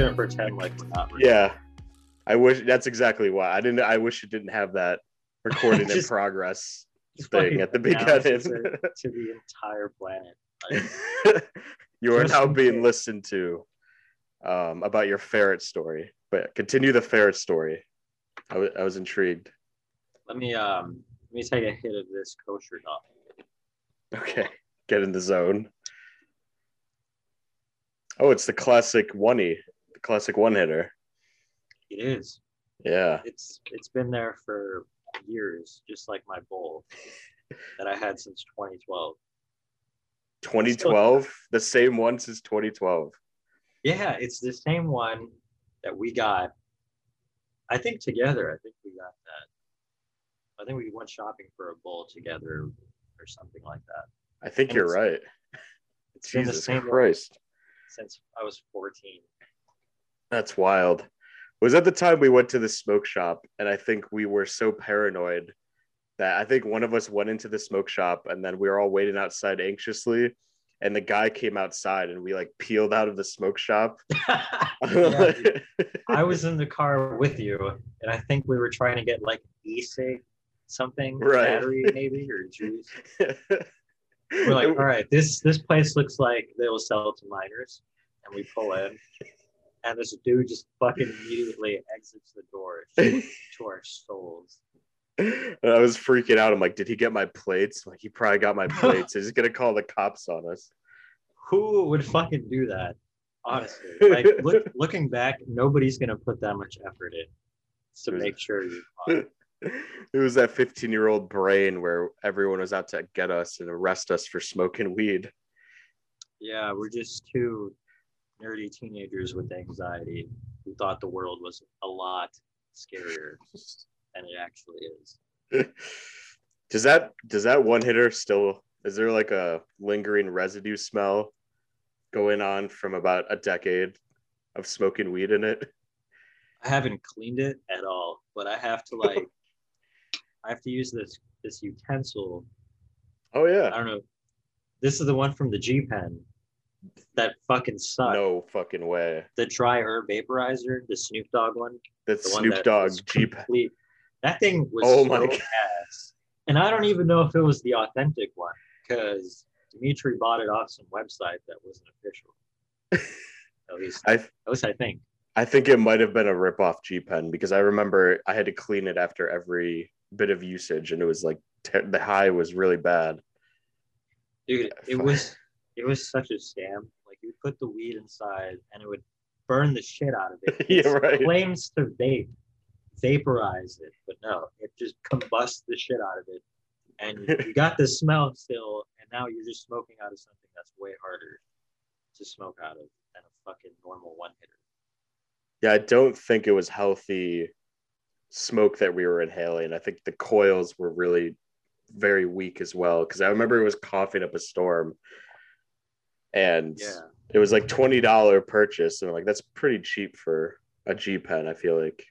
Just gonna pretend like we're not. Yeah. I wish that's exactly why. I didn't I wish it didn't have that recording in progress thing at the beginning. to, to the entire planet. Like, you are now being listened to um, about your ferret story. But continue the ferret story. I wa- I was intrigued. let me um let me take a hit of this kosher dog. Okay, get in the zone. Oh, it's the classic the classic one hitter. It is. Yeah, It's it's been there for years, just like my bowl that I had since 2012. 2012, the same one since 2012. Yeah, it's the same one that we got. I think together. I think we got that. I think we went shopping for a bowl together or something like that. I think And you're it's- right. It's been the Jesus Christ, since I was 14. That's wild. Was at the time we went to the smoke shop, and I think we were so paranoid that I think one of us went into the smoke shop, and then we were all waiting outside anxiously. And the guy came outside, and we like peeled out of the smoke shop. Yeah, I was in the car with you, and I think we were trying to get like e-cig something, Right. battery maybe or juice. We're like, all right, this this place looks like they will sell to minors, and we pull in, and this dude just fucking immediately exits the door to our souls. And I was freaking out. I'm like, did he get my plates? Like, he probably got my plates. He's gonna call the cops on us. Who would fucking do that? Honestly, like look, looking back, nobody's gonna put that much effort in to make sure you're. It was that 15 year old brain where everyone was out to get us and arrest us for smoking weed. Yeah, we're just two nerdy teenagers with anxiety who thought the world was a lot scarier than it actually is. Does that does that one hitter still is there like a lingering residue smell going on from about a decade of smoking weed in it? I haven't cleaned it at all, but I have to like I have to use this this utensil. Oh yeah. I don't know. This is the one from the G Pen. That fucking sucked. No fucking way. The dry herb vaporizer, the Snoop Dogg one. That's The Snoop that Dogg Jeep. complete- That thing was Oh so my God. ass. And I don't even know if it was the authentic one because Dimitri bought it off some website that wasn't official. At least, I at least I think. I think it might have been a ripoff G pen because I remember I had to clean it after every bit of usage, and it was like te- the high was really bad. Dude, it was it was such a scam. Like you put the weed inside and it would burn the shit out of it. Yeah, It right. Claims to vape, vaporize it, but no, it just combusts the shit out of it. And you, you got the smell still, and now you're just smoking out of something that's way harder to smoke out of than a fucking normal one hitter. Yeah, I don't think it was healthy smoke that we were inhaling. I think the coils were really very weak as well because I remember it was coughing up a storm, and Yeah. it was like twenty dollar purchase, and I'm like that's pretty cheap for a G pen. I feel like,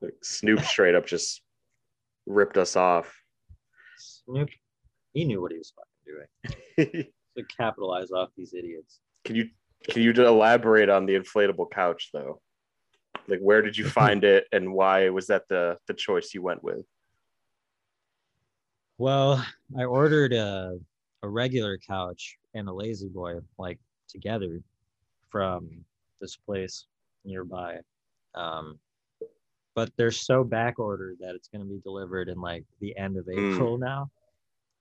like Snoop straight up just ripped us off. Snoop, he knew what he was fucking doing. To capitalize off these idiots. can you can you elaborate on the inflatable couch though? Like where did you find it and why was that the the choice you went with? Well, I ordered a a regular couch and a lazy boy like together from this place nearby. Um, but they're so back ordered that it's going to be delivered in like the end of Mm. April now.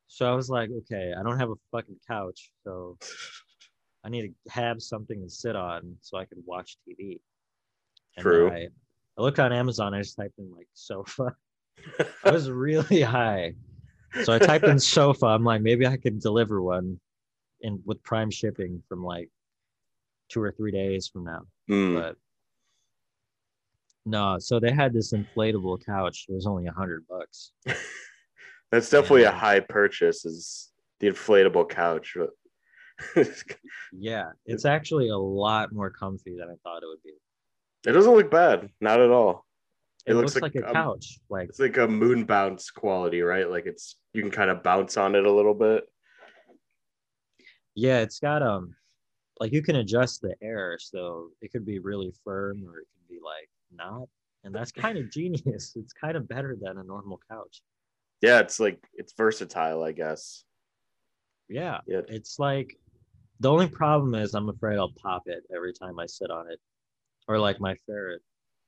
So I was like, okay, I don't have a fucking couch, so I need to have something to sit on so I can watch TV. And True. I, I looked on Amazon. I just typed in like sofa. I was really high. So I typed in sofa. I'm like, maybe I could deliver one in with prime shipping from like two or three days from now. Hmm. But no, so they had this inflatable couch. It was only a hundred bucks. That's definitely a high purchase. Is the inflatable couch? Yeah, it's actually a lot more comfy than I thought it would be. It doesn't look bad, not at all. It, It looks, looks like, like, a um, couch. Like It's like a moon bounce quality, right? Like it's you can kind of bounce on it a little bit. yeah, it's got um like you can adjust the air so it could be really firm or it can be like not and that's kind of genius it's kind of better than a normal couch Yeah, it's like it's versatile, I guess. yeah Yeah. it's like the only problem is i'm afraid i'll pop it every time i sit on it or like my ferret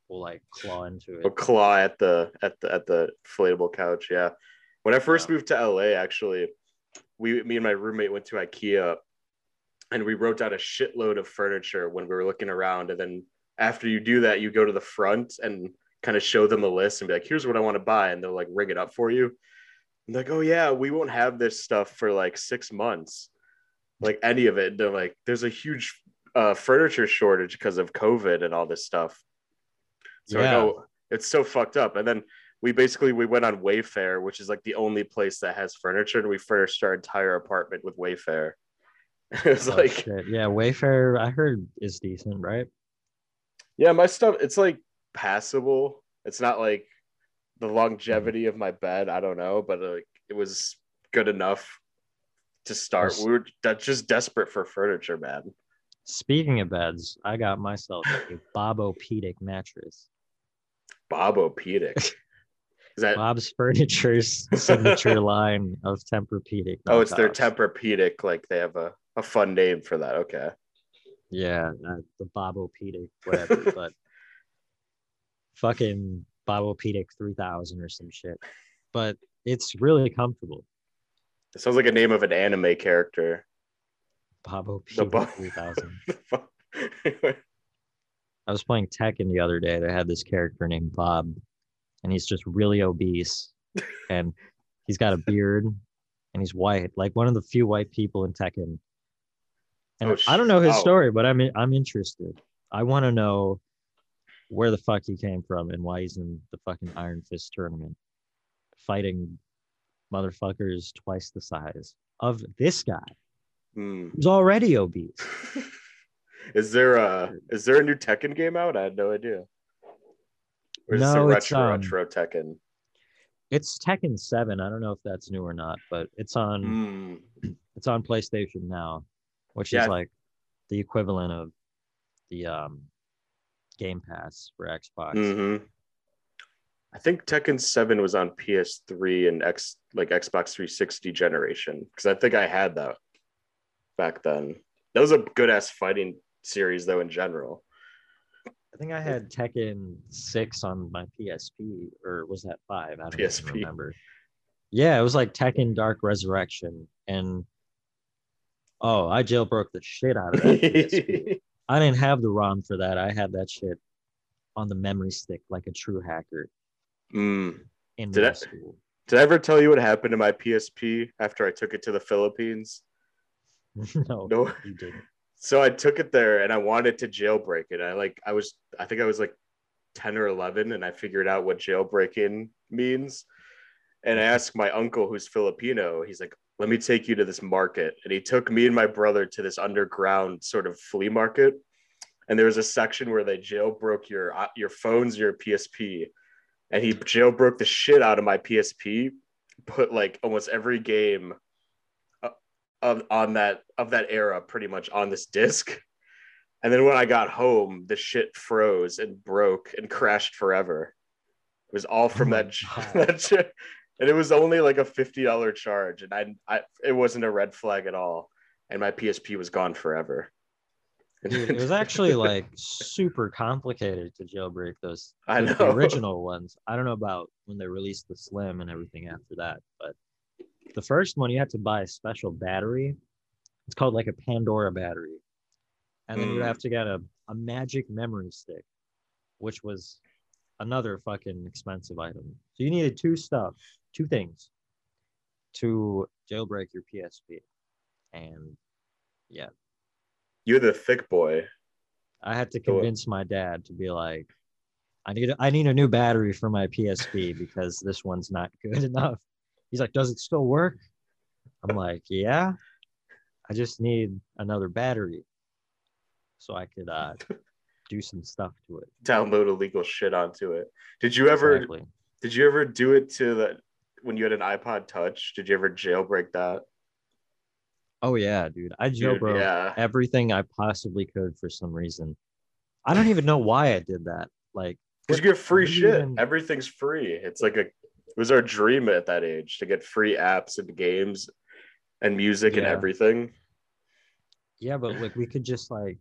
will like claw into it claw at the at the at the inflatable couch. Yeah. When I first Yeah. moved to LA, actually, we me and my roommate went to IKEA and we wrote down a shitload of furniture when we were looking around. And then after you do that, you go to the front and kind of show them a list and be like, here's what I want to buy. And they'll like ring it up for you. And like, oh yeah, we won't have this stuff for like six months. Like any of it. They're like, there's a huge uh, furniture shortage because of COVID and all this stuff. So Yeah. I know it's so fucked up. And then we basically we went on Wayfair, which is like the only place that has furniture, and we furnished our entire apartment with Wayfair. it was Oh, like, shit. yeah wayfair i heard is decent right yeah, my stuff. It's like passable. It's not like the longevity of my bed. I don't know, but like it was good enough to start. We were just desperate for furniture, man. speaking of beds i got myself a bobopedic mattress Bobopedic. Is that? Bob's Furniture's signature line of Tempur-Pedic. oh, it's their. Tempur-Pedic. Like they have a, a fun name for that. Okay. Yeah, uh, the Bobopedic, whatever. but fucking Bobopedic 3000 or some shit. But it's really comfortable. It sounds like a name of an anime character. Bobopedic Bo- 3000. Anyway, I was playing Tekken the other day. They had this character named Bob, and he's just really obese, and he's got a beard, and he's white, like one of the few white people in Tekken. And Oh, I don't know his oh. story, but I'm I'm interested. I want to know where the fuck he came from and why he's in the fucking Iron Fist tournament, fighting motherfuckers twice the size of this guy hmm. who's already obese. Is there a is there a new Tekken game out? I had no idea. Or is this a No, it's, retro um, retro Tekken? It's Tekken Seven. I don't know if that's new or not, but it's on. Hmm. it's on PlayStation now, which Yeah. is like the equivalent of the um Game Pass for Xbox. Mhm. I think Tekken 7 was on PS3 and X like Xbox 360 generation because I think I had that back then. That was a good ass fighting series though in general. I think I had Tekken Six on my PSP, or was that five? I don't PSP. remember. Yeah, it was like Tekken Dark Resurrection, and oh, I jailbroke the shit out of that PSP. I didn't have the ROM for that. I had that shit on the memory stick like a true hacker Mm. in Did I- school. Did I ever tell you what happened to my PSP after I took it to the Philippines? no, No. you didn't. So I took it there and I wanted to jailbreak it. I like I was I think I was like 10 or 11 and I figured out what jailbreaking means. And I asked my uncle who's Filipino, he's like, "Let me take you to this market." And he took me and my brother to this underground sort of flea market. And there was a section where they jailbroke your uh, your phones, your PSP. And he jailbroke the shit out of my PSP, put like almost every game of on that of that era pretty much on this disc. And then when I got home, the shit froze and broke and crashed forever. It was all from Oh that, that shit. And it was only like a $50 charge. And I, I it wasn't a red flag at all. And my PSP was gone forever. Dude, it was actually like super complicated to jailbreak those I know. the original ones. I don't know about when they released the Slim and everything after that, but the first one you had to buy a special battery. It's called like a Pandora battery, and then you Mm. have to get a a magic memory stick, which was another fucking expensive item. So you needed two stuff, two things, to jailbreak your PSP, and yeah. You're the thick boy. I had to convince my dad to be like, I need I need a new battery for my PSP because this one's not good enough. He's like, Does it still work? I'm like, Yeah. I just need another battery so I could uh, do some stuff to it. Download illegal shit onto it. Did you ever Exactly. did you ever do it to the when you had an iPod touch? Did you ever jailbreak that? Oh yeah, dude. I Dude, jailbroke yeah. everything I possibly could for some reason. I don't even know why I did that. Like, Because you get free what do you shit. even- Everything's free. It's like a was our dream at that age to get free apps and games and music and everything. yeah, but like we could just like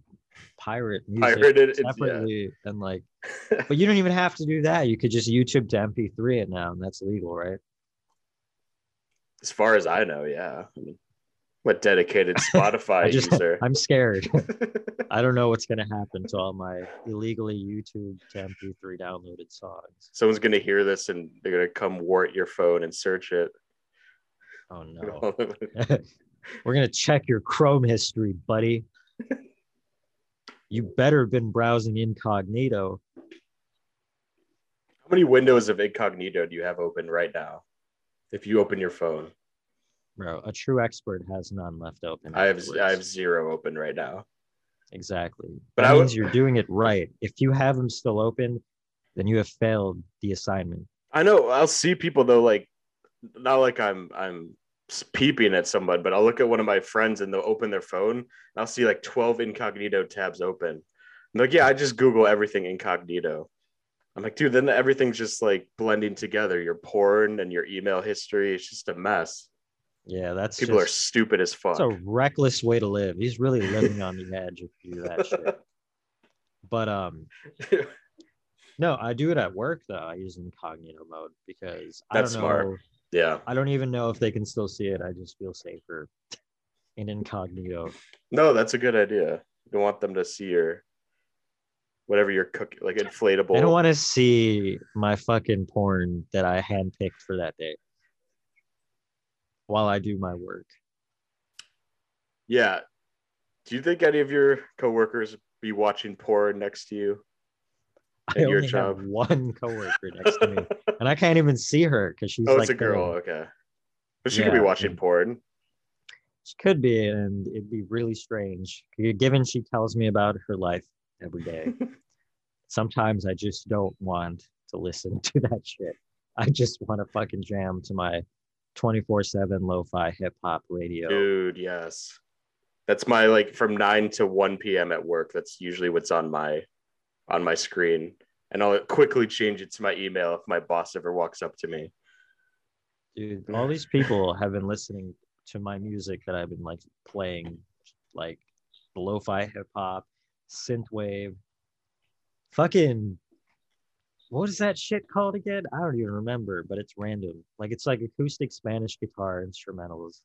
pirate music Pirate it, yeah. separately and like, but you don't even have to do that. You could just YouTube to MP3 it now, and that's legal, right? As far as I know, yeah. I mean, A dedicated Spotify just, user. I'm scared. I don't know what's gonna happen to all my illegally YouTube to MP3 downloaded songs. Someone's gonna hear this and they're gonna come wart your phone and search it. Oh no. We're gonna check your Chrome history, buddy. You better have been browsing incognito. How many windows of incognito do you have open right now? If you open your phone, Bro, a true expert has none left open. I have afterwards. I have zero open right now. exactly. But that I would- means you're doing it right. If you have them still open, then you have failed the assignment. I know I'll see people though, like not like I'm I'm peeping at someone, but I'll look at one of my friends and they'll open their phone. And I'll see like 12 incognito tabs open. I'm like, yeah, I just Google everything incognito. I'm like, dude, then everything's just like blending together. Your porn and your email history. It's just a mess. Yeah, that's People are stupid as fuck. that's a reckless way to live. He's really living on the edge if you do that shit. But um, no, I do it at work though. I use incognito mode because I That's don't smart. know. yeah. I don't even know if they can still see it. I just feel safer in incognito. No, that's a good idea. You don't want them to see your whatever you're cooking, like inflatable. I don't want to see my fucking porn that I handpicked for that day while I do my work. Yeah. Do you think any of your coworkers be watching porn next to you? I At your only job. have one coworker next to me, and I can't even see her because she's oh, like it's a girl. the- Okay. But she could be watching porn. She could be, and it'd be really strange. Given she tells me about her life every day, sometimes I just don't want to listen to that shit. I just want to fucking jam to my 24 7 lo fi hip hop radio. Dude, yes. That's my like from 9 to 1 p.m. at work. That's usually what's on my on my screen. And I'll quickly change it to my email if my boss ever walks up to me. Dude, all these people have been listening to my music that I've been like playing, like lo fi hip hop, synthwave, fucking. What is that shit called again? I don't even remember, but it's random. Like it's like acoustic Spanish guitar instrumentals.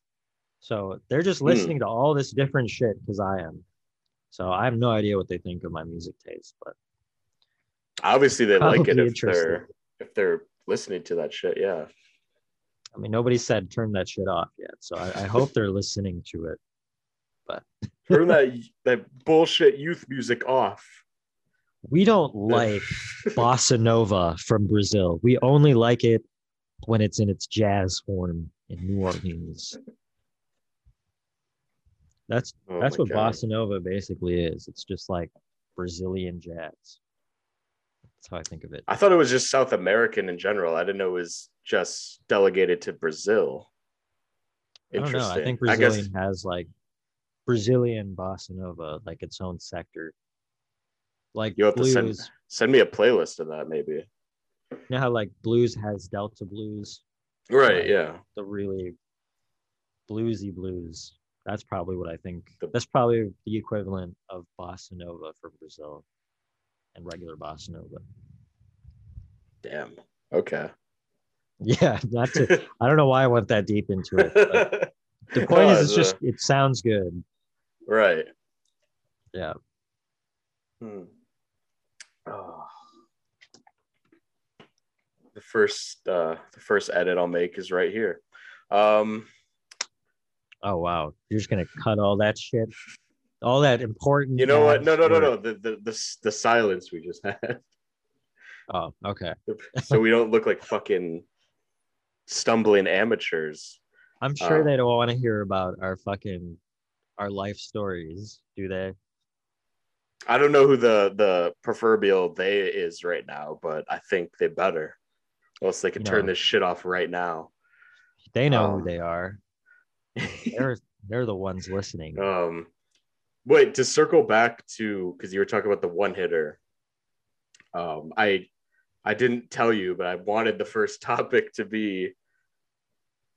So they're just Hmm. listening to all this different shit because I am. So I have no idea what they think of my music taste, but Obviously they like it if they're if they're listening to that shit. Yeah. I mean, nobody said turn that shit off yet. So I, I hope they're listening to it. But turn that that bullshit youth music off. We don't like bossa nova from Brazil. We only like it when it's in its jazz form in New Orleans. That's Oh that's what God. bossa nova basically is. It's just like Brazilian jazz. That's how I think of it. I thought it was just South American in general. I didn't know it was just delegated to Brazil. I don't know. Interesting. I think I guess has like Brazilian bossa nova, like its own sector. Like You'll have to blues, send- send me a playlist of that maybe. you know how like blues has Delta blues, Right. Right. Yeah. the really bluesy blues. That's probably what I think. The- That's probably the equivalent of bossa nova for Brazil, and regular bossa nova. Damn. Okay. Yeah, not to. I don't know why I went that deep into it. The point No, is, it's it's, just it sounds good. right. Yeah. Hmm. Oh. The first uh the first edit I'll make is right here. Um Oh wow, you're just gonna cut all that shit, all that important. you know what? No, no, no, no. The the the, the silence we just had. Oh, okay. so we don't look like fucking stumbling amateurs. I'm sure Oh. they don't want to hear about our fucking our life stories, do they? I don't know who the the proverbial they is right now, but I think they better. Or else they can You turn know. this shit off right now. They know Um, who they are. They're They're the ones listening. Um, wait to circle back to because you were talking about the one hitter. Um, I I didn't tell you, but I wanted the first topic to be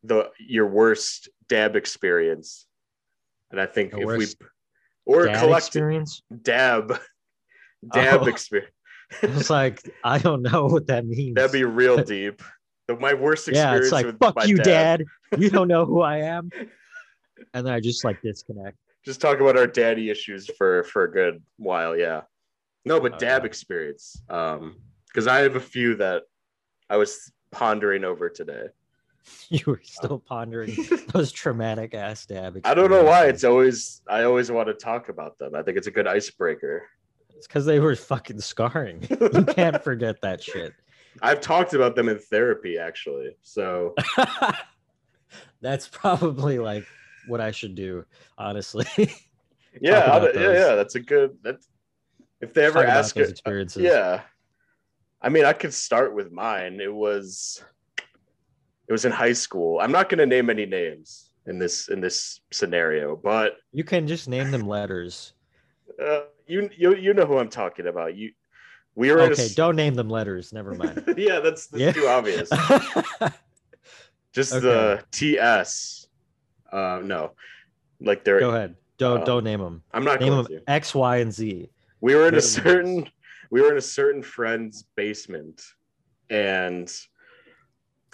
the your worst dab experience, and I think The if we worst or Dad collective experience. dab dab Oh. experience. it's like, I don't know what that means. That'd be real deep. My worst experience. yeah, it's like fuck you, dad. dad. You don't know who I am. And then I just like disconnect. Just talk about our daddy issues for for a good while. Yeah. No, but Oh, dab yeah. experience. Um, because I have a few that I was pondering over today. You were uh, still pondering those traumatic ass dab. I don't know why. It's always I always want to talk about them. I think it's a good icebreaker. It's because they were fucking scarring. You can't forget that shit. I've talked about them in therapy actually. So That's probably like what I should do, honestly. yeah, yeah, yeah. That's a good. That's if they ever ask it. experiences. Yeah. I mean, I could start with mine. It was it was in high school. I'm not going to name any names in this in this scenario, but You can just name them letters. uh, you you you know who I'm talking about. You we were in a Okay, don't name them letters. Never mind. yeah, that's, that's Yeah. too obvious. Just Okay. the TS. Uh no. Like they're Go ahead. Don't Um, don't name them. I'm not Name going them to. X, Y, and Z. we were in a certain we were in a certain friend's basement and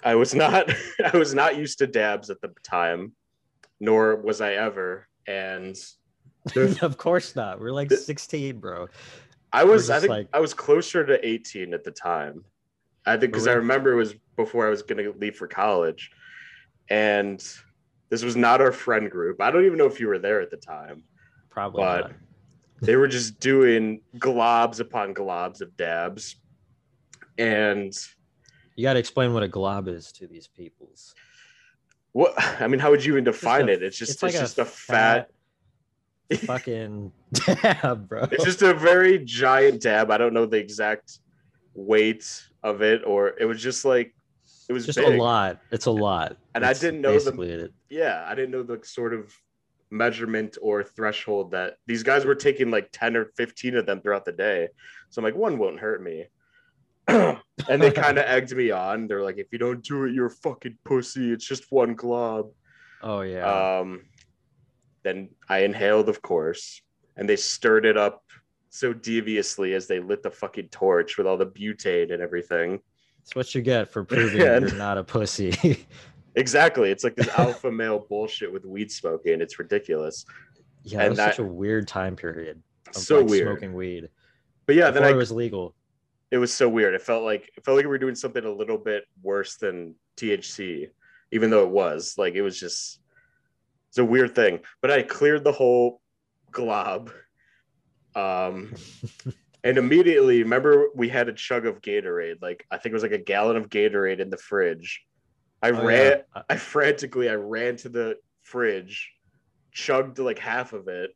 i was not i was not used to dabs at the time nor was i ever and of course not. We're like The- 16, bro. i was i think like- i was closer to 18 at the time i think because i remember it was before i was going to leave for college and this was not our friend group i don't even know if you were there at the time Probably But- not. they were just doing globs upon globs of dabs and You got to explain what a glob is to these peoples. What I mean, how would you even define a- it? It's just it's, just a fat. fucking dab, bro. It's just a very giant dab. I don't know the exact weight of it, or it was just like it was just big. a lot. It's a lot. And I didn't know the- it. Yeah, I didn't know the sort of measurement or threshold that these guys were taking like ten or fifteen of them throughout the day. So I'm like, one won't hurt me. and they kind of egged me on. They're like, if you don't do it, you're a fucking pussy. It's just one glob. Oh yeah. Um, then I inhaled, of course, and they stirred it up so deviously as they lit the fucking torch with all the butane and everything. It's what you get for proving Yeah. you're not a pussy. Exactly. It's like this alpha male bullshit with weed smoking. It's ridiculous. yeah, And it was such a weird time period. Of So like weird. Smoking weed. But yeah, then I, it was legal. It was so weird. It felt like it felt like we were doing something a little bit worse than THC, even though it was like it was just it's a weird thing. But I cleared the whole glob, um, and immediately remember we had a chug of Gatorade. Like I think it was like a gallon of Gatorade in the fridge. I Oh, ran. yeah. I- I frantically I ran to the fridge, chugged like half of it.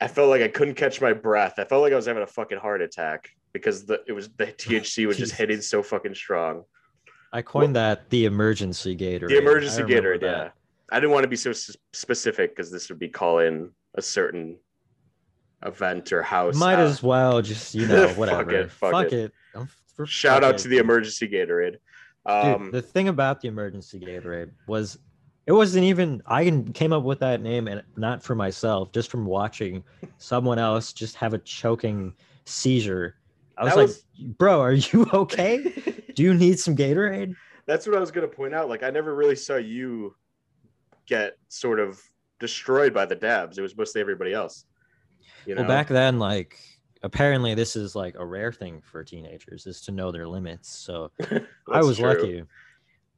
I felt like I couldn't catch my breath. I felt like I was having a fucking heart attack because the it was the THC was just hitting so fucking strong. I coined that the emergency Gatorade. The emergency I Gatorade, yeah. I didn't want to be so specific because this would be calling a certain event or house. Might out. as well just you know whatever. Fuck it, fuck it. I'm Shout fuck out it. to the emergency Gatorade. Dude, Um, the thing about the emergency Gatorade was it wasn't even I came up with that name and not for myself, just from watching someone else just have a choking seizure. I was That like, was- bro, are you okay? Do you need some Gatorade? That's what I was going to point out. Like, I never really saw you get sort of destroyed by the dabs. It was mostly everybody else. You know, Well, back then, like apparently this is like a rare thing for teenagers is to know their limits. So I was true. lucky.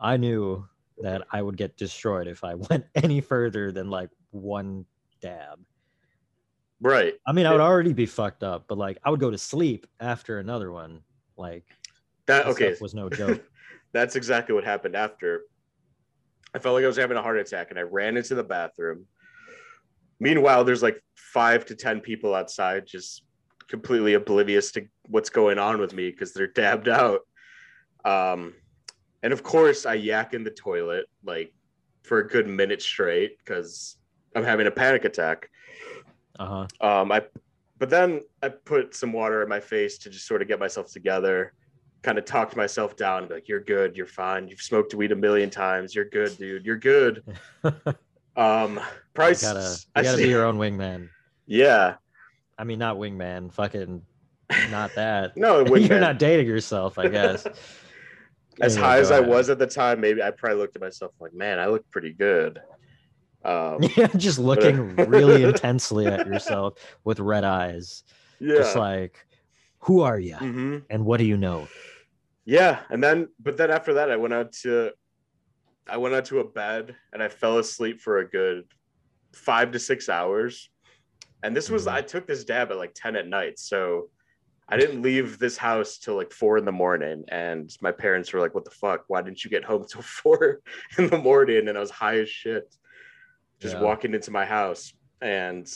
I knew that I would get destroyed if I went any further than like one dab. Right. I mean, I would already be fucked up, but like I would go to sleep after another one. Like That okay. was no joke. That's exactly what happened after. I felt like I was having a heart attack and I ran into the bathroom. Meanwhile, there's like five to 10 people outside just completely oblivious to what's going on with me because they're dabbed out. Um, and of course, I yak in the toilet like for a good minute straight because I'm having a panic attack. Uh-huh. Um, I, but then I put some water in my face to just sort of get myself together, kind of talked myself down, and be like, "You're good, you're fine. You've smoked weed a million times. You're good, dude. You're good." um, Price, you gotta, I you gotta see- be your own wingman. yeah, I mean, not wingman. Fucking, not that. no, wouldn't You're not dating yourself, I guess. as Anyway, high as I ahead. was at the time, maybe I probably looked at myself like, man, I look pretty good. Um, Yeah, just looking really intensely at yourself with red eyes. yeah. Just like, who are you? hmm And what do you know? Yeah. And then, but then after that, I went out to, I went out to a bed and I fell asleep for a good five to six hours. And this was, Mhm. I took this dab at like 10 at night. So I didn't leave this house till like four in the morning. And my parents were like, what the fuck? Why didn't you get home till four in the morning? And I was high as shit. Just Yeah. walking into my house and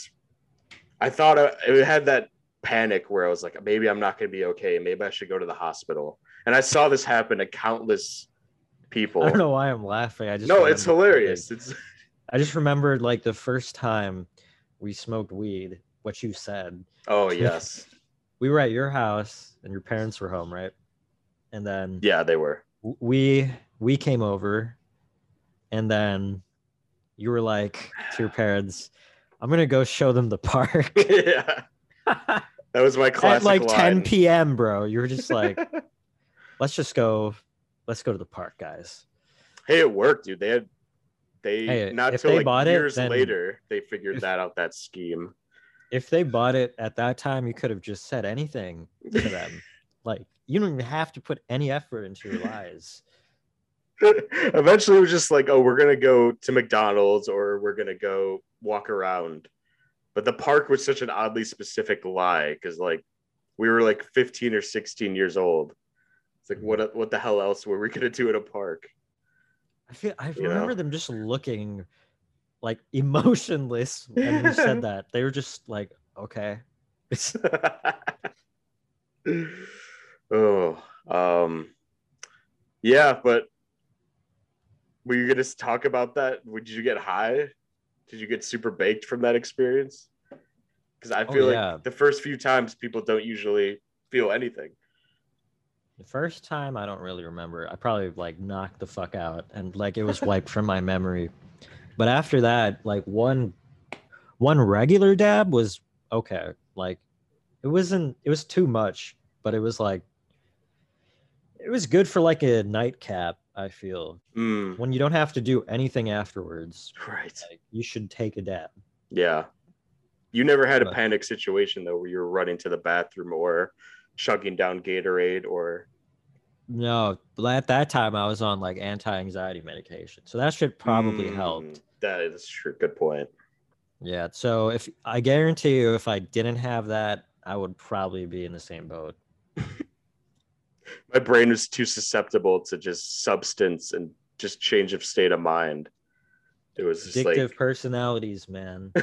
i thought I, it had that panic where i was like maybe i'm not going to be okay maybe i should go to the hospital and i saw this happen to countless people I don't know why I'm laughing. I just no it's hilarious it's I just remembered like the first time we smoked weed, what you said. oh yes We were at your house and your parents were home, right? And then yeah they were we we came over and then you were like to your parents, I'm gonna go show them the park. yeah that was my classic At like 10 p.m., bro. You were just like, let's just go, let's go to the park, guys. hey it worked dude they had they Hey, not till they like it, years then- later they figured if- that out that scheme If they bought it at that time, you could have just said anything to them. like you don't even have to put any effort into your lies. Eventually, it was just like, oh, we're gonna go to McDonald's or we're gonna go walk around. But the park was such an oddly specific lie because, like, we were like 15 or 16 years old. It's like, what what the hell else were we gonna do at a park? I feel I You remember know? them just looking like emotionless when you said that. They were just like, okay. oh, um, yeah, but were you gonna talk about that? Would you get high? Did you get super baked from that experience? Because I Oh, feel yeah. like the first few times people don't usually feel anything. The first time I don't really remember. I probably like knocked the fuck out and like it was wiped from my memory. But after that, like one one regular dab was okay. Like it wasn't it was too much, but it was like it was good for like a nightcap, I feel. Mm, When you don't have to do anything afterwards, right. like you should take a dab. Yeah. You never had a But- panic situation though, where you were running to the bathroom or chugging down Gatorade or. No, at that time I was on like anti-anxiety medication. So that should probably Mm, helped. That is true. Good point. Yeah. So if I guarantee you, if I didn't have that, I would probably be in the same boat. my brain was too susceptible to just substance and just change of state of mind. It was just Addictive like, personalities, man.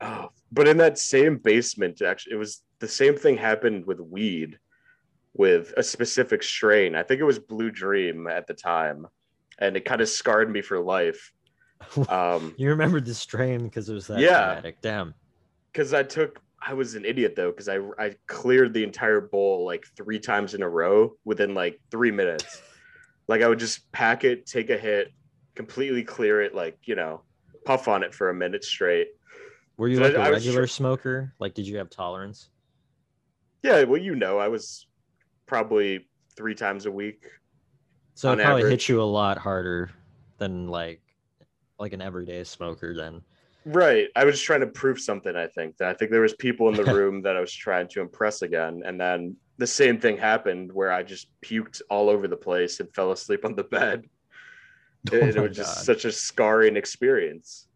oh, but in that same basement, actually, it was the same thing happened with weed, with a specific strain. I think it was Blue Dream at the time, and it kind of scarred me for life. Um, you remember the strain because it was that Yeah. dramatic. Damn. because I took I was an idiot though because I I cleared the entire bowl like three times in a row within like three minutes. like I would just pack it, take a hit, completely clear it, like you know, puff on it for a minute straight. Were you So like a I was regular smoker? Like, did you have tolerance? Yeah, well, you know, I was probably three times a week. So it probably average. hit you a lot harder than like like an everyday smoker. Then Right. I was just trying to prove something. I think that I think there was people in the room that I was trying to impress again, and then the same thing happened where I just puked all over the place and fell asleep on the bed. Oh it, it was just such a scarring experience.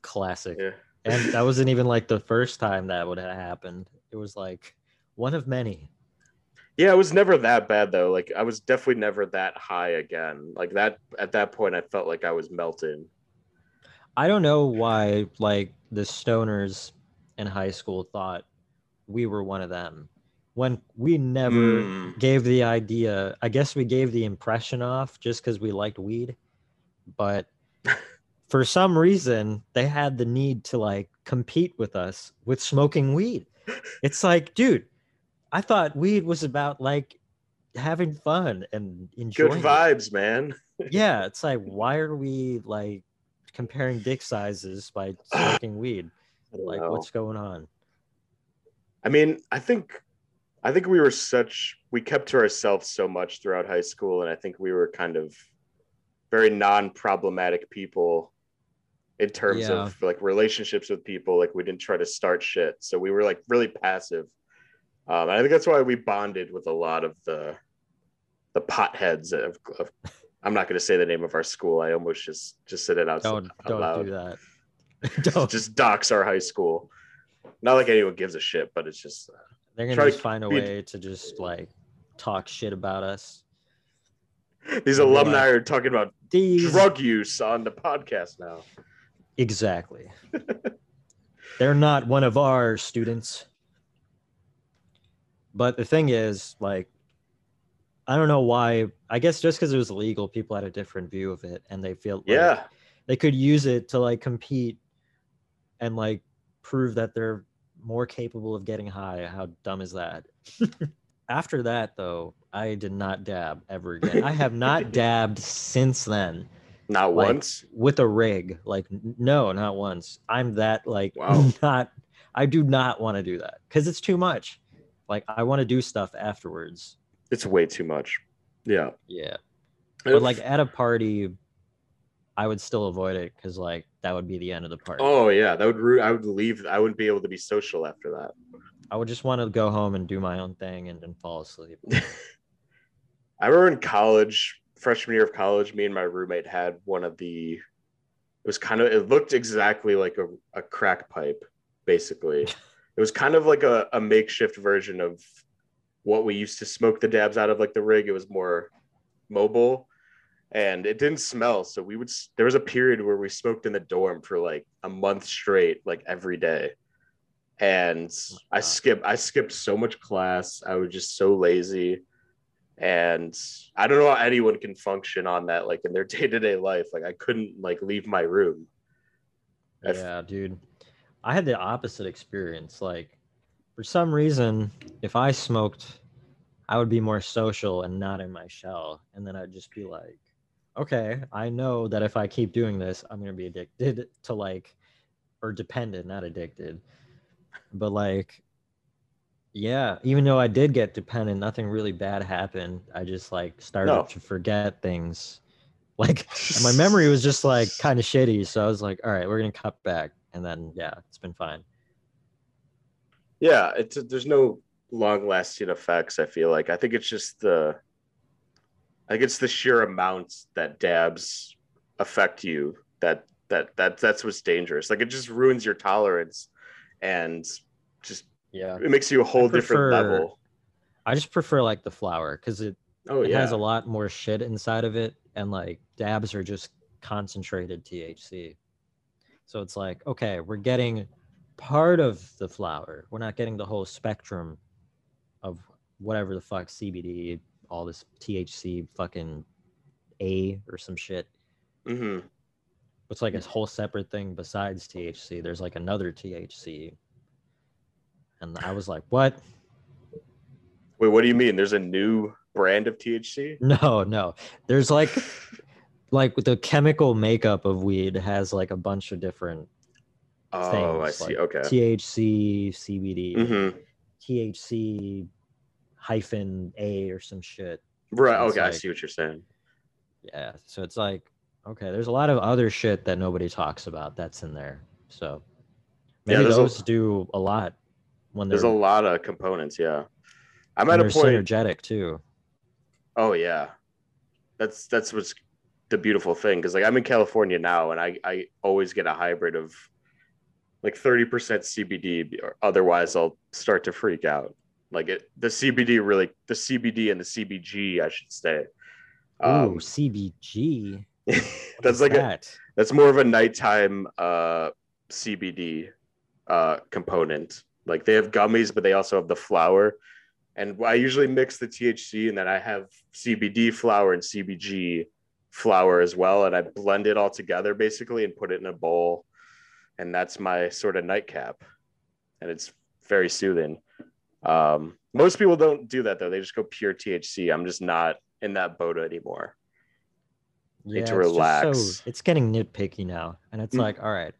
classic. Yeah. And that wasn't even like the first time that would have happened. It was like one of many. Yeah, it was never that bad though. Like I was definitely never that high again. Like that at that point I felt like I was melting. I don't know why like the stoners in high school thought we were one of them when we never Mm. gave the idea. I guess we gave the impression off just because we liked weed, but for some reason they had the need to like compete with us with smoking weed. It's like, dude, I thought weed was about like having fun and enjoying. Good it. vibes, man. Yeah, it's like why are we like comparing dick sizes by smoking weed? Like know. what's going on? I mean, I think I think we were such we kept to ourselves so much throughout high school, and I think we were kind of very non-problematic people in terms Yeah. of like relationships with people. Like we didn't try to start shit, so we were like really passive. Um, and I think that's why we bonded with a lot of the the potheads of. of I'm not going to say the name of our school. I almost just just said it out, Don't out don't loud. do that. don't. Just dox our high school. Not like anyone gives a shit, but it's just uh, They're gonna just find a be- way to just like talk shit about us. These And alumni like- are talking about These drug use on the podcast now. exactly. They're not one of our students. But the thing is, like, I don't know why. I guess just because it was legal, people had a different view of it, and they feel like Yeah, they could use it to like compete and like prove that they're more capable of getting high. How dumb is that? After that, though, I did not dab ever again. I have not dabbed since then not Like- once. with a rig. Like, no, not once. I'm that like Wow. not. I do not want to do that because it's too much. Like, I want to do stuff afterwards. It's way too much. Yeah, Yeah, but like at a party, I would still avoid it because like that would be the end of the party. oh yeah, that would ru- I would leave. I wouldn't be able to be social after that. I would just want to go home and do my own thing and then fall asleep. I remember in college, freshman year of college, me and my roommate had one of the. It was kind of. It looked exactly like a, a crack pipe, basically. It was kind of like a, a makeshift version of what we used to smoke the dabs out of, like the rig. It was more mobile, and it didn't smell. So we would. There was a period where we smoked in the dorm for like a month straight, like every day. And I skipped. I skipped so much class. I was just so lazy and i don't know how anyone can function on that like in their day-to-day life like i couldn't like leave my room f- yeah, dude. I had the opposite experience. Like, for some reason, if I smoked, I would be more social and not in my shell. And then I'd just be like, okay, I know that if I keep doing this, I'm going to be addicted to like, or dependent, not addicted. But like, yeah, even though I did get dependent, nothing really bad happened. I just like started No. to forget things. Like, my memory was just like kind of shitty. So I was like, all right, we're gonna cut back, and then yeah, it's been fine. Yeah it's there's no long-lasting effects i feel like. I think it's just the i think it's the sheer amount that dabs affect you that that that that's what's dangerous. Like it just ruins your tolerance and just Yeah, it makes you a whole different level. I just prefer like the flower because it, oh it yeah. has a lot more shit inside of it, and like dabs are just concentrated THC. So it's like, okay, we're getting part of the flower. We're not getting the whole spectrum of whatever the fuck CBD, all this THC, fucking A or some shit. hmm It's like a whole separate thing besides THC. There's like another THC. And I was like, what? wait what do you mean there's a new brand of thc No, no. There's like like the chemical makeup of weed has like a bunch of different oh i see like okay THC, CBD, hmm THC hyphen A or some shit. right It's okay i see what you're saying Yeah. So it's like, okay, there's a lot of other shit that nobody talks about that's in there. So Yeah, maybe there's a- those do a lot when There's a lot of components. Yeah, I'm at a point. synergetic too. Oh yeah, that's that's what's the beautiful thing because like I'm in California now, and I I always get a hybrid of like 30% CBD, or otherwise I'll start to freak out. Like it, the CBD really, the CBD and the CBG, I should say. Ooh, Um, CBG. That's like a, that? that's more of a nighttime uh CBD uh component. Like they have gummies, but they also have the flower. And I usually mix the THC and then I have CBD flower and CBG flower as well, and I blend it all together basically and put it in a bowl, and that's my sort of nightcap, and it's very soothing. Um, most people don't do that though; they just go pure THC. I'm just not in that boat anymore. Yeah, to it's relax. so it's getting nitpicky now, and it's Mm. like, all right,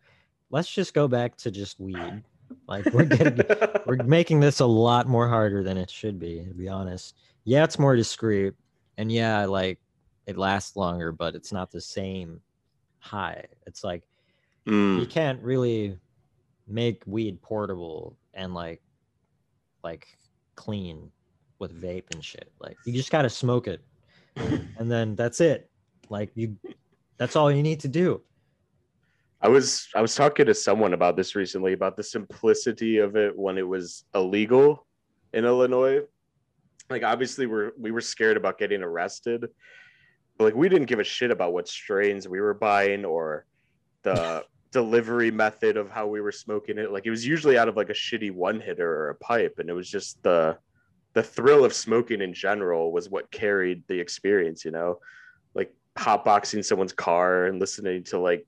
let's just go back to just weed. Like we're getting we're making this a lot more harder than it should be, to be honest. Yeah, it's more discreet, and yeah, like it lasts longer, but it's not the same high. It's like Mm, you can't really make weed portable and like like clean with vape and shit. Like you just gotta smoke it, and then that's it. Like you, that's all you need to do. I was I was talking to someone about this recently about the simplicity of it when it was illegal in Illinois. Like obviously we're we were scared about getting arrested. But like we didn't give a shit about what strains we were buying or the delivery method of how we were smoking it. Like it was usually out of like a shitty one hitter or a pipe and it was just the the thrill of smoking in general was what carried the experience, you know? Like hotboxing someone's car and listening to like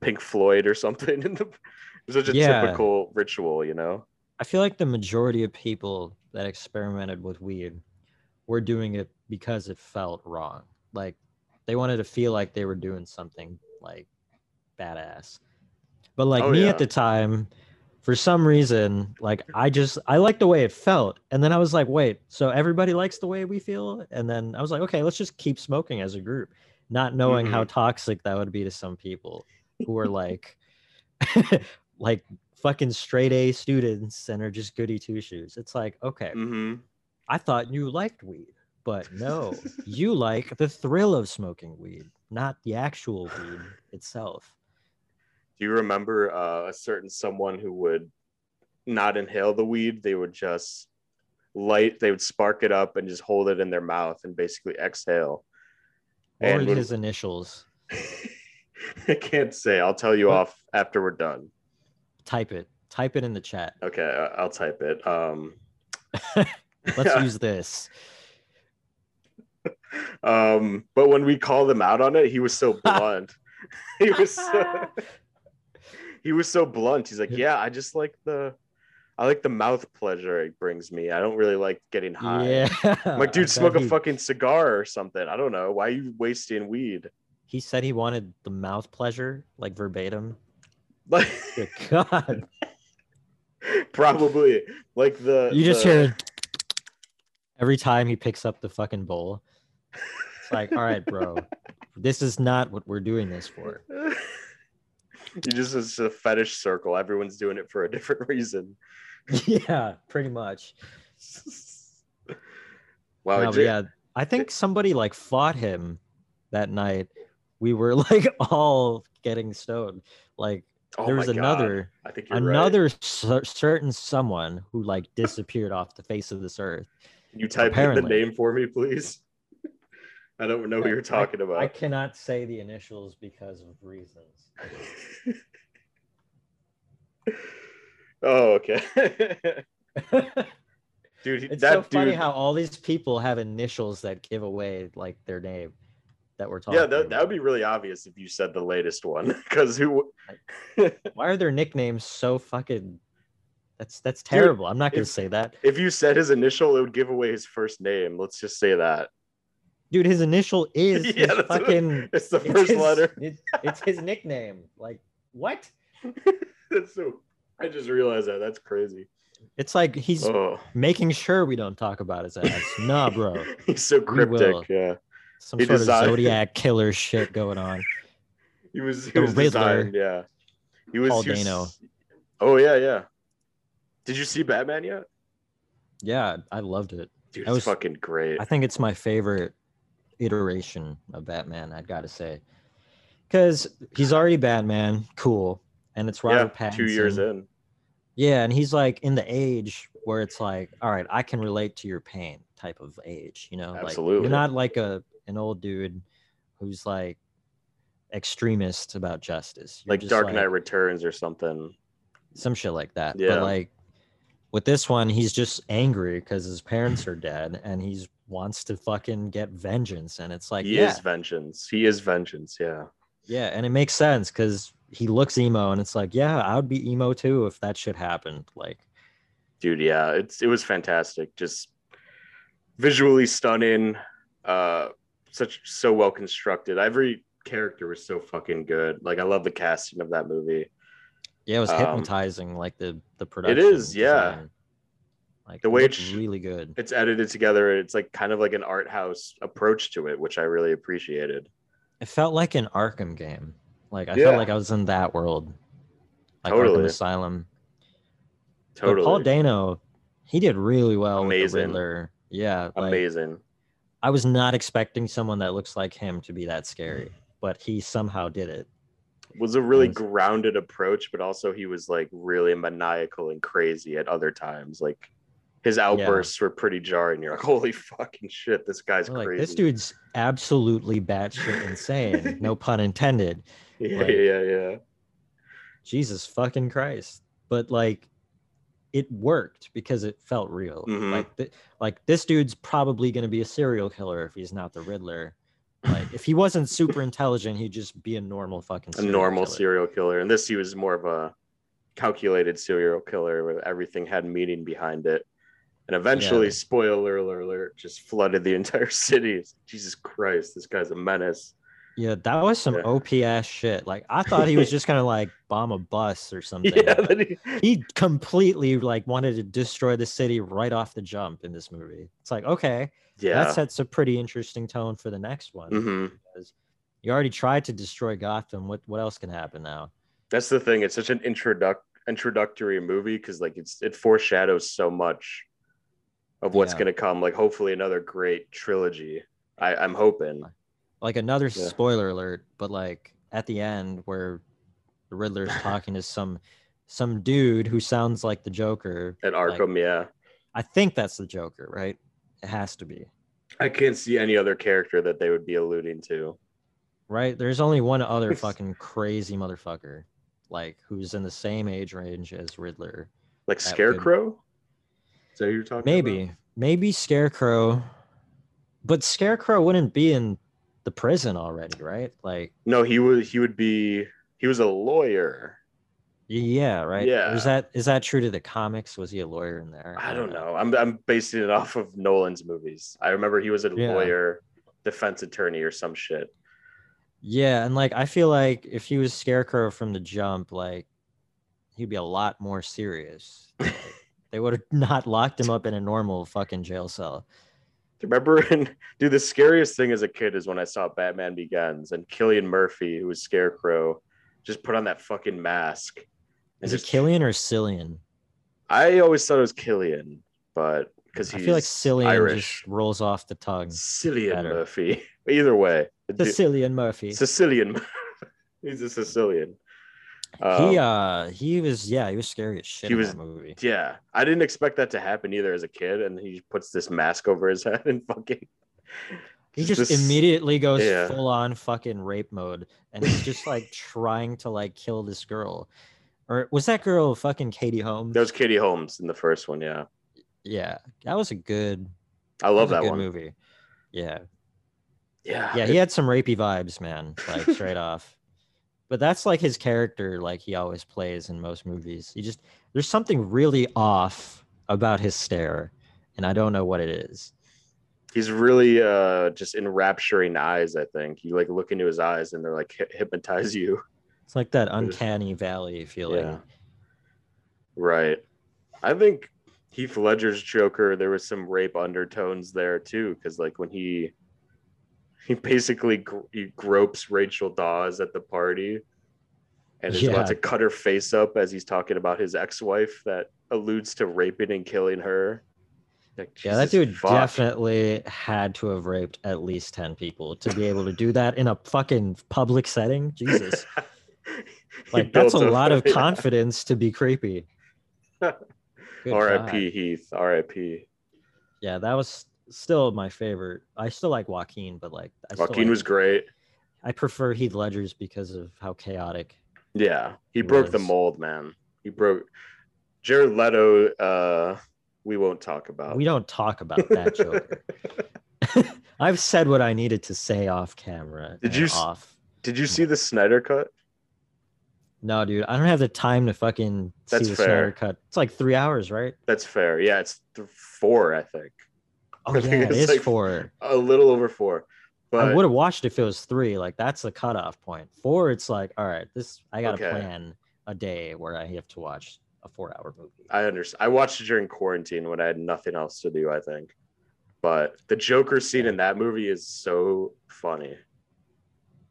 Pink Floyd or something. In the, it such a Yeah. typical ritual, you know. I feel like the majority of people that experimented with weed were doing it because it felt wrong. Like they wanted to feel like they were doing something like badass. But like Oh, me yeah. at the time, for some reason, like I just I liked the way it felt. And then I was like, wait, so everybody likes the way we feel? And then I was like, okay, let's just keep smoking as a group, not knowing how toxic that would be to some people who are like like fucking straight A students and are just goody two shoes. It's like, okay, hmm I thought you liked weed, but no, you like the thrill of smoking weed, not the actual weed itself. Do you remember uh, a certain someone who would not inhale the weed? They would just light. They would spark it up and just hold it in their mouth and basically exhale. What And were his initials? I can't say. I'll tell you What- off after we're done. Type it. Type it in the chat. Okay, I'll type it. Um, Let's use this. um, but when we called him out on it, he was so blunt. he was so, he was so blunt. He's like, "Yeah, I just like the, I like the mouth pleasure it brings me. I don't really like getting high." Yeah. I'm like, dude, smoke a fucking cigar or something. I don't know. Why are you wasting weed? He said he wanted the mouth pleasure, like verbatim. Like, God. probably like the You just the- hear every time he picks up the fucking bowl. It's like, all right, bro, this is not what we're doing this for. you just it's a fetish circle. Everyone's doing it for a different reason. yeah, pretty much. Wow, No, yeah, I think somebody like fought him that night. We were like all getting stoned. Like oh there was my God. another I think you're right. another cer- certain someone who like disappeared off the face of this earth. Can you type in the name for me, please. I don't know who you're talking I about. I cannot say the initials because of reasons. oh, okay. Dude, It's so funny dude. how all these people have initials that give away like their name that we're talking yeah, that, that would be really obvious if you said the latest one. Because who? Why are their nicknames so fucking that's that's terrible. I'm not gonna if- say that. if you said his initial, it would give away his first name. Let's just say that. Dude, his initial is Yeah, his what- fucking It's the it's first his- letter. it- it's his nickname. Like what? That's so. I just realized that. That's crazy. It's like he's Oh, making sure we don't talk about his ass. nah, bro. he's so cryptic. Yeah, Some He sort designed- of zodiac killer shit going on. he was. He The was Riddler. designed. Yeah, he was. Paul he was- Dano. Oh yeah, yeah. Did you see Batman yet? Yeah, I loved it. Dude, That it's was- fucking great. I think it's my favorite iteration of Batman. I'd got to say, because he's already Batman, cool, and it's Robert yeah, Pattinson. two years in. Yeah, and he's like in the age where it's like, all right, I can relate to your pain type of age. You know, like Absolutely. you're not like a an old dude who's like extremist about justice. You're Like Dark Knight Returns or something. some shit like that. Yeah. But like with this one, he's just angry because his parents are dead and he's wants to fucking get vengeance, and it's like he yeah, is vengeance. He is vengeance. Yeah. yeah, and it makes sense because he looks emo, and it's like yeah, I would be emo too if that shit happened. Like dude yeah it's it was fantastic just visually stunning uh such so well constructed every character was so fucking good like i love the casting of that movie yeah, it was Um, hypnotizing. Like the the production. is, yeah. Like The way it's- really good. it's edited together it's like kind of like an art house approach to it which i really appreciated It felt like an Arkham game. Like I Yeah. felt like I was in that world. Like Totally. Arkham Asylum. totally But Paul Dano, he did really well Amazing. Yeah, like amazing I was not expecting someone that looks like him to be that scary, but he somehow did it. was a really was- grounded approach but also he was like really maniacal and crazy at other times like his outbursts were pretty jarring you're like holy fucking shit this guy's like crazy this dude's absolutely batshit insane. no pun intended. yeah like- yeah yeah Jesus fucking Christ. But like it worked because it felt real. Mhm. Like th- like this dude's probably going to be a serial killer if he's not the Riddler. Like if he wasn't super intelligent, he'd just be a normal fucking a normal killer. serial killer. And this he was more of a calculated serial killer where everything had meaning behind it. And eventually, Yeah. spoiler alert, just flooded the entire city. Jesus Christ, this guy's a menace. Yeah, that was some Yeah. OP ass shit. Like I thought he was just gonna like bomb a bus or something. Yeah, but he- he completely like wanted to destroy the city right off the jump in this movie. It's like, okay, yeah. that sets a pretty interesting tone for the next one. hmm because you already tried to destroy Gotham. What what else can happen now? That's the thing. It's such an introduc- introductory movie because like it's it foreshadows so much of what's Yeah. gonna come. Like hopefully another great trilogy. I, I'm hoping. Like another Yeah. spoiler alert, but like at the end where the Riddler's talking to some some dude who sounds like the Joker. At like, Arkham, yeah. I think that's the Joker, right? It has to be. I can't see any other character that they would be alluding to. Right? There's only one other fucking crazy motherfucker, like who's in the same age range as Riddler. Like Scarecrow? Is that who you're talking Maybe, about? maybe Scarecrow, but Scarecrow wouldn't be in the prison already, right? Like, No, he would he would be he was a lawyer. yeah, right. Or Yeah. Is that is that true to the comics? Was he a lawyer in there? I don't uh, know. I'm I'm basing it off of Nolan's movies. I remember he was a Yeah. lawyer, defense attorney or some shit. Yeah, and like I feel like if he was Scarecrow from the jump, like he'd be a lot more serious. Like, they would have not locked him up in a normal fucking jail cell. Remember, and dude, the scariest thing as a kid is when I saw Batman Begins and Killian Murphy, who was Scarecrow, just put on that fucking mask. Is it Killian or Cillian? I always thought it was Killian, but because I feel like Cillian Irish. just rolls off the tongue. Cillian better. Murphy. Either way, Cillian Murphy. Sicilian. he's a Sicilian. He Um, uh he was yeah he was scary as shit he in was- that movie. yeah, I didn't expect that to happen either as a kid, and he puts this mask over his head and fucking. He just this- immediately goes yeah. full on fucking rape mode, and he's just like trying to like kill this girl, or was that girl fucking Katie Holmes? That was Katie Holmes in the first one. Yeah, yeah, that was a good. I love a that one. movie. Yeah, Yeah, yeah, he had some rapey vibes, man, like straight off. But that's like his character, like he always plays in most movies. He just there's something really off about his stare, and I don't know what it is. he's really uh just enrapturing eyes. I think you like look into his eyes and they're like hy- hypnotize you. It's like that uncanny valley feeling. Yeah. Right. I think Heath Ledger's Joker, there was some rape undertones there too, because like when he he basically gr- he gropes Rachel Dawes at the party and is Yeah. about to cut her face up as he's talking about his ex-wife that alludes to raping and killing her. Like, Yeah, that dude fuck. definitely had to have raped at least 10 people to be able to do that in a fucking public setting. Jesus. Like, that's a lot of yeah. confidence to be creepy. R.I.P. Heath. R.I.P. Yeah, that was still my favorite. I still like Joaquin, but like, I still Joaquin like- was great. I prefer Heath Ledger's because of how chaotic. Yeah, he He broke the mold, man. He broke. Jared Leto. Uh, we won't talk about. We don't talk about that Joker. I've said what I needed to say off camera. Did you off? Did you see the Snyder cut? No, dude, I don't have the time to fucking That's see the fair. Snyder cut. It's like three hours, right? That's fair. Yeah, it's th- four, I think. Oh I yeah, think it it's is like- four. A little over four. But I would have watched if it was three. Like that's the cutoff point. Four, it's like, all right, this I gotta Okay. plan a day where I have to watch a four-hour movie. I understand. I watched it during quarantine when I had nothing else to do, I think. But the Joker scene in that movie is so funny.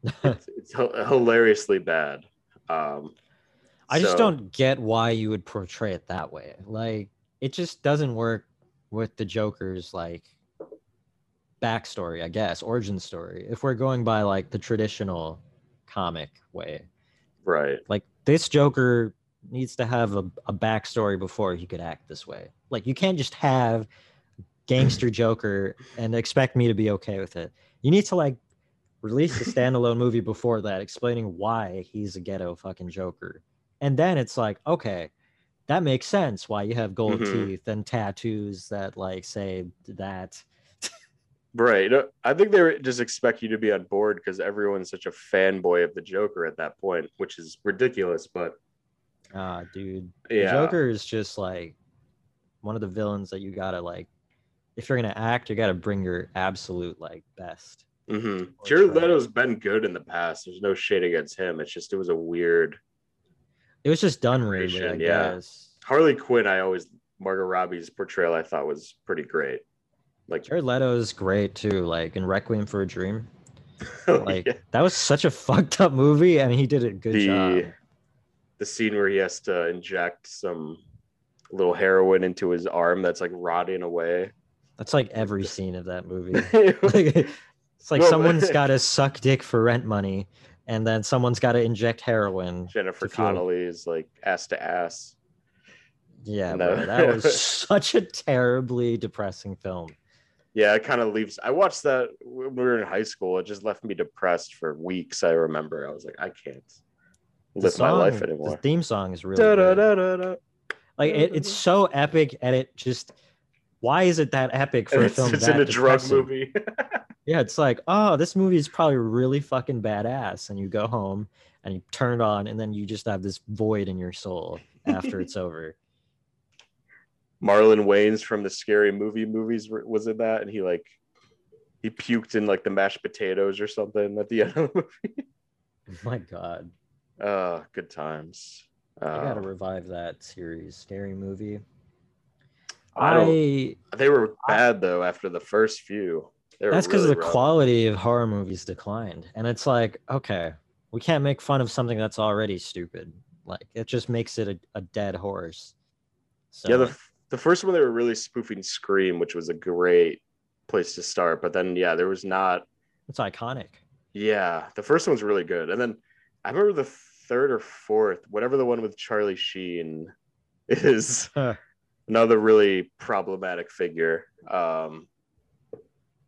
It's, it's hilariously bad. Um, I just don't get why you would portray it that way. Like it just doesn't work with the Joker's like backstory, I guess, origin story. If we're going by like the traditional comic way. Right. Like this Joker needs to have a, a backstory before he could act this way. Like you can't just have gangster Joker and expect me to be okay with it. You need to like release a standalone movie before that explaining why he's a ghetto fucking Joker. And then it's like, okay, that makes sense why you have gold Mhm. teeth and tattoos that like say that. Right. I think they just expect you to be on board because everyone's such a fanboy of the Joker at that point, which is ridiculous. But Ah, dude. The Joker is just like one of the villains that you gotta like. If you're gonna act, you gotta bring your absolute like best. hmm Jared. Leto's been good in the past. There's no shade against him. It's just it was a weird It was just done weirdly, I yeah. guess. Harley Quinn. I always Margot Robbie's portrayal I thought was pretty great. Like, Jared Leto's great too. Like in Requiem for a Dream, oh, like yeah. that was such a fucked up movie, and he did a good the job. the scene where he has to inject some little heroin into his arm that's like rotting away. That's like every scene of that movie. Like, it's like someone's got to suck dick for rent money, and then someone's got to inject heroin. Jennifer Connelly is like ass to ass. Yeah, No. bro, that was such a terribly depressing film. Yeah, it kind of leaves. I watched that when we were in high school. It just left me depressed for weeks. I remember. I was like, I can't The live my life song- The theme song is really Da, da, da, like it, it's so epic, and it just why is it that epic for And a film it's that in a drug depressing? movie. Yeah, it's like, oh, this movie is probably really fucking badass. And you go home and you turn it on, and then you just have this void in your soul after it's over. Marlon Wayans from the scary movie movies was in that, and he like he puked in like the mashed potatoes or something at the end of the movie. My God. Uh, good times. I gotta Uh, revive that series, scary movie. I I, they were bad though after the first few. They were that's because really the rough. quality of horror movies declined. And it's like, okay, we can't make fun of something that's already stupid. Like it just makes it a, a dead horse. So Yeah, the the first one they were really spoofing Scream, which was a great place to start. But then yeah, there was not. it's iconic. Yeah, the first one was really good, and then I remember the third or fourth, whatever the one with Charlie Sheen is another really problematic figure. Um,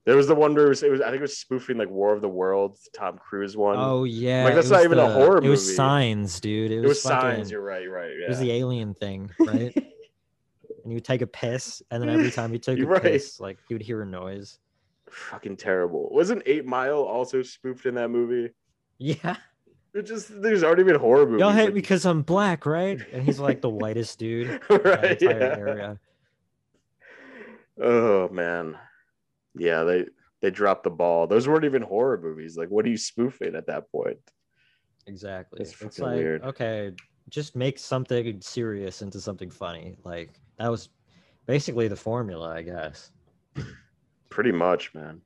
there was the one where it was, it was I think it was spoofing like War of the Worlds, Tom Cruise one. Oh yeah, Like, that's not was even a the- horror It was movie. signs, dude. It, it was fucking- signs. You're right. You're right. Yeah. It was the alien thing, right? and you would take a piss, and then every time you took a right. piss, like you would hear a noise. Fucking terrible. Wasn't Eight Mile also spoofed in that movie? Yeah, It just there's already been horror movies. y'all hate like- me because I'm black, right? And he's like the whitest dude in the right? entire Yeah. area. Oh man, yeah they they dropped the ball. Those weren't even horror movies. Like, what are you spoofing at that point? Exactly. That's It's like weird. okay, just make something serious into something funny. Like that was basically the formula, I guess. Pretty much, man.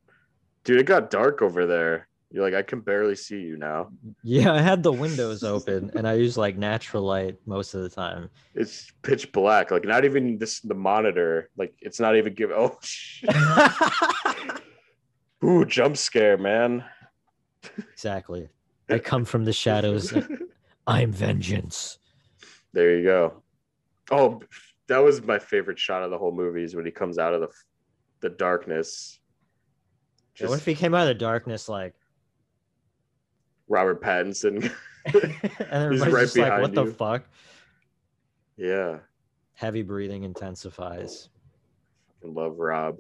Dude, it got dark over there. You're like, I can barely see you now. Yeah, I had the windows open, and I use like natural light most of the time. It's pitch black. Like, not even this the monitor. Like, it's not even give. Oh, shit. ooh, jump scare, man. exactly. I come from the shadows. I'm vengeance. There you go. Oh, that was my favorite shot of the whole movie is when he comes out of the the darkness. Yeah, what if he came out of the darkness like, Robert Pattinson. and everybody's right just like, what behind the fuck? yeah, Heavy breathing intensifies. I love Rob.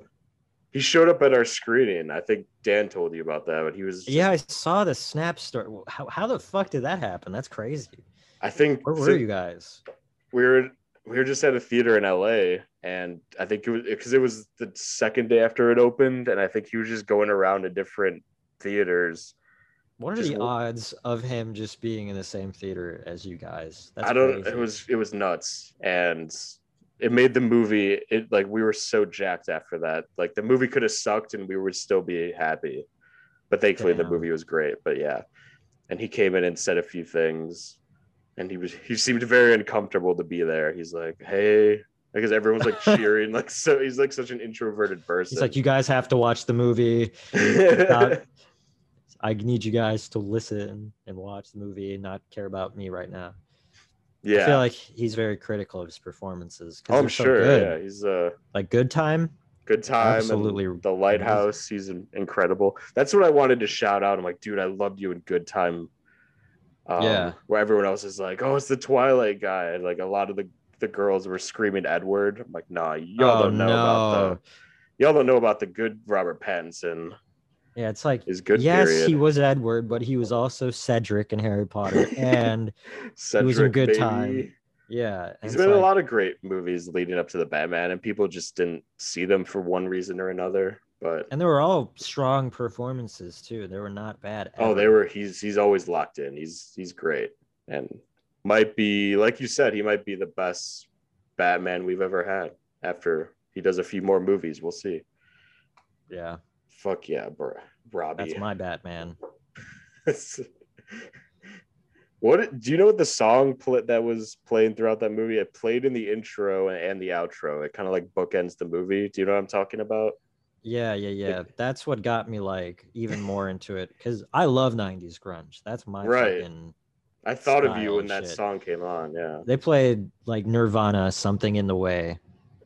He showed up at our screening. I think Dan told you about that, but he was. Yeah, I saw the snap story. How, how the fuck did that happen? That's crazy. I think Where were you guys? we were we were just at a theater in LA, and I think it was because it was the second day after it opened, and I think he was just going around to different theaters. What are Just the odds of him just being in the same theater as you guys? That's I don't. crazy. It was it was nuts, and it made the movie. It like we were so jacked after that. Like the movie could have sucked, and we would still be happy. But thankfully, the movie was great. But yeah, and he came in and said a few things, and he was he seemed very uncomfortable to be there. He's like, "Hey," because everyone's like cheering, like so. He's like such an introverted person. He's like, you guys have to watch the movie. Not- I need you guys to listen and watch the movie and not care about me right now. yeah. I feel like he's very critical of his performances. Oh, I'm they're so sure. Yeah, he's a Like Good Time. good time. Absolutely the lighthouse. He's incredible. That's what I wanted to shout out. I'm like, dude, I loved you in Good Time. Um, Yeah. Where everyone else is like, oh, it's the Twilight guy. And like a lot of the the girls were screaming Edward. I'm like, nah, y'all Oh, don't know about the y'all don't know about the good Robert Pattinson. Yeah, it's like good. yes, period. he was Edward, but he was also Cedric in Harry Potter. And Cedric, was in Good baby. Time. yeah, He's been in a lot of great movies leading up to the Batman, and people just didn't see them for one reason or another. But and they were all strong performances too. They were not bad. Oh, they were. He's he's always locked in. He's he's great, and might be like you said, he might be the best Batman we've ever had. After he does a few more movies, we'll see. Yeah, Fuck yeah, bro, Robbie. that's my Batman. what do you know? What the song pl- that was playing throughout that movie? It played in the intro and the outro. It kind of like bookends the movie. Do you know what I'm talking about? Yeah, yeah, yeah. That's what got me like even more into it because I love '90s grunge. That's my Right. fucking. I thought of you when and that shit. song came on. Yeah. They played like Nirvana, "Something in the Way,"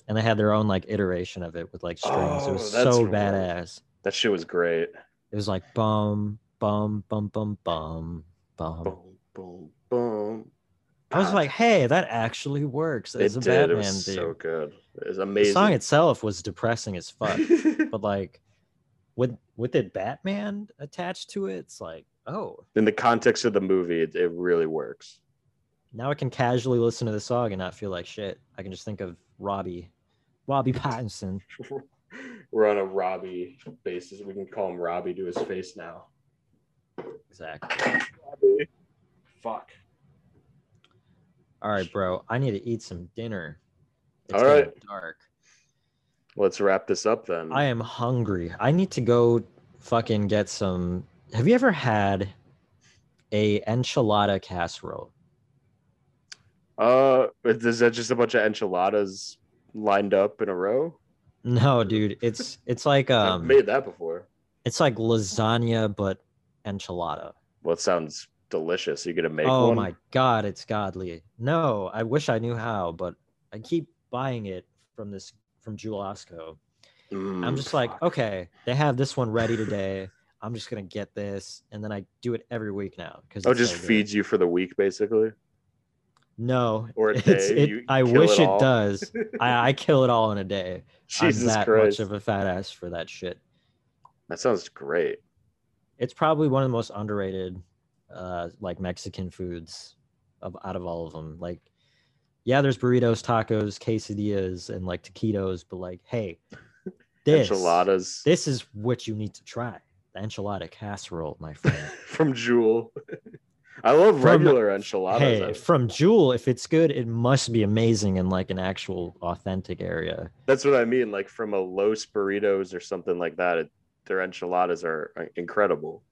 and they had their own like iteration of it with like strings. it Oh, was so right. badass. That shit was great. It was like bum, bum, bum, bum, bum, bum. Boom, boom, boom. I was God, like, hey, that actually works it a did. Batman it was theme. so good. It was the song itself was depressing as fuck, but like with with it Batman attached to it, it's like, oh, In the context of the movie, it, it really works. now I can casually listen to the song and not feel like shit. I can just think of Robbie, Robbie Pattinson. We're on a Robbie basis. We can call him Robbie to his face now. Exactly. Robbie. Fuck. All right, bro. I need to eat some dinner. It's All getting right. dark. Let's wrap this up then. I am hungry. I need to go fucking get some. Have you ever had a enchilada casserole? uh, is that just a bunch of enchiladas lined up in a row? No, dude. It's it's like I've um made that before. it's like lasagna but enchilada. Well, it sounds delicious. You gonna make oh one? my god, it's godly. No, I wish I knew how, but I keep buying it from this from Jewel-Osco. I'm Mm, just like, fuck. okay, they have this one ready today. I'm just gonna get this, and then I do it every week now because Oh, it just feeds you for the week, basically. No, Or a it's, day, it, I wish it it, does. I, I kill it all in a day. Jesus I'm that Christ, much of a fat ass for that shit. that sounds great. It's probably one of the most underrated, uh, like Mexican foods, of out of all of them. Like, yeah, there's burritos, tacos, quesadillas, and like taquitos, but like, hey, this Enchiladas this is what you need to try. The enchilada casserole, my friend. from Jewel. I love From- regular enchiladas. hey, from Jewel, if it's good, it must be amazing in like an actual authentic area. That's what I mean. Like from a Los Burritos or something like that. It, their enchiladas are are incredible.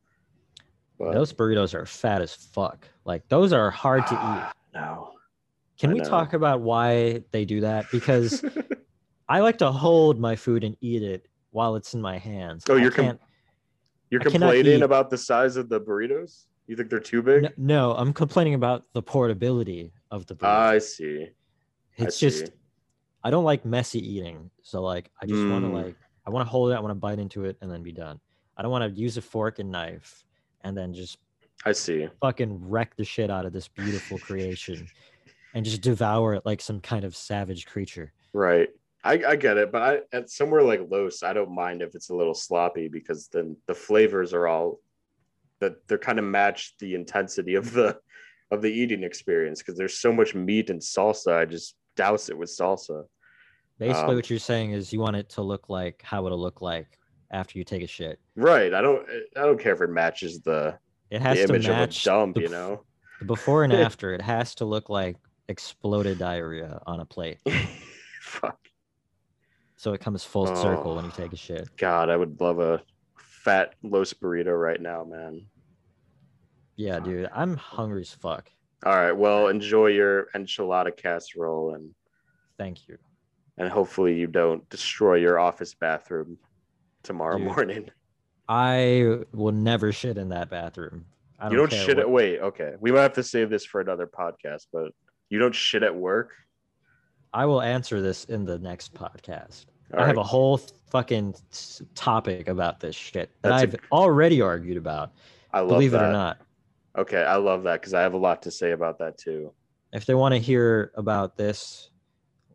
But Those burritos are fat as fuck. Like those are hard to eat. Ah, no. Can I we know. talk about why they do that? Because I like to hold my food and eat it while it's in my hands. Oh, I you're com- can't. You're I complaining about the size of the burritos? You think they're too big? No, I'm complaining about the portability of the burrito. I see. I it's just see. I don't like messy eating. So like I just want to Mm. like I want to hold it, I want to bite into it and then be done. I don't want to use a fork and knife and then just I see. fucking wreck the shit out of this beautiful creation and just devour it like some kind of savage creature. Right. I, I get it, but I at somewhere like Los, I don't mind if it's a little sloppy because then the flavors are all that they're kind of match the intensity of the of the eating experience because there's so much meat and salsa. I just douse it with salsa. Basically, Um, what you're saying is you want it to look like how it'll look like after you take a shit. Right. I don't I don't care if it matches the, It the has to image of a match dump, the you know. the before and after. It has to look like exploded diarrhea on a plate, Fuck. so it comes full circle when you Oh. take a shit. God, I would love a fat Los burrito right now, man. Yeah, dude, I'm hungry as fuck. All right. Well, enjoy your enchilada casserole and Thank you. and hopefully you don't destroy your office bathroom tomorrow Dude, morning. I will never shit in that bathroom. I don't you don't shit what- at wait, okay. We might have to save this for another podcast, but you don't shit at work. I will answer this in the next podcast. All I have a whole fucking topic about this shit that That's a- I've already argued about. I love that. Believe that. it or not. Okay, I love that because I have a lot to say about that too. If they want to hear about this,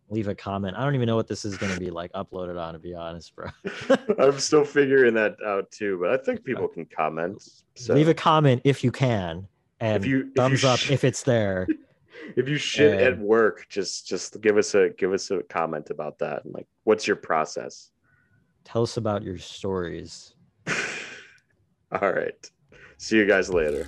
leave a comment. I don't even know what this is going to be like uploaded on, to be honest, bro. I'm still figuring that out too, but I think people can comment. So Leave a comment if you can, and if you if you thumbs up sh- if it's there. if you shit at work, just just give us a give us a comment about that. And like, what's your process? Tell us about your stories. All right. See you guys later.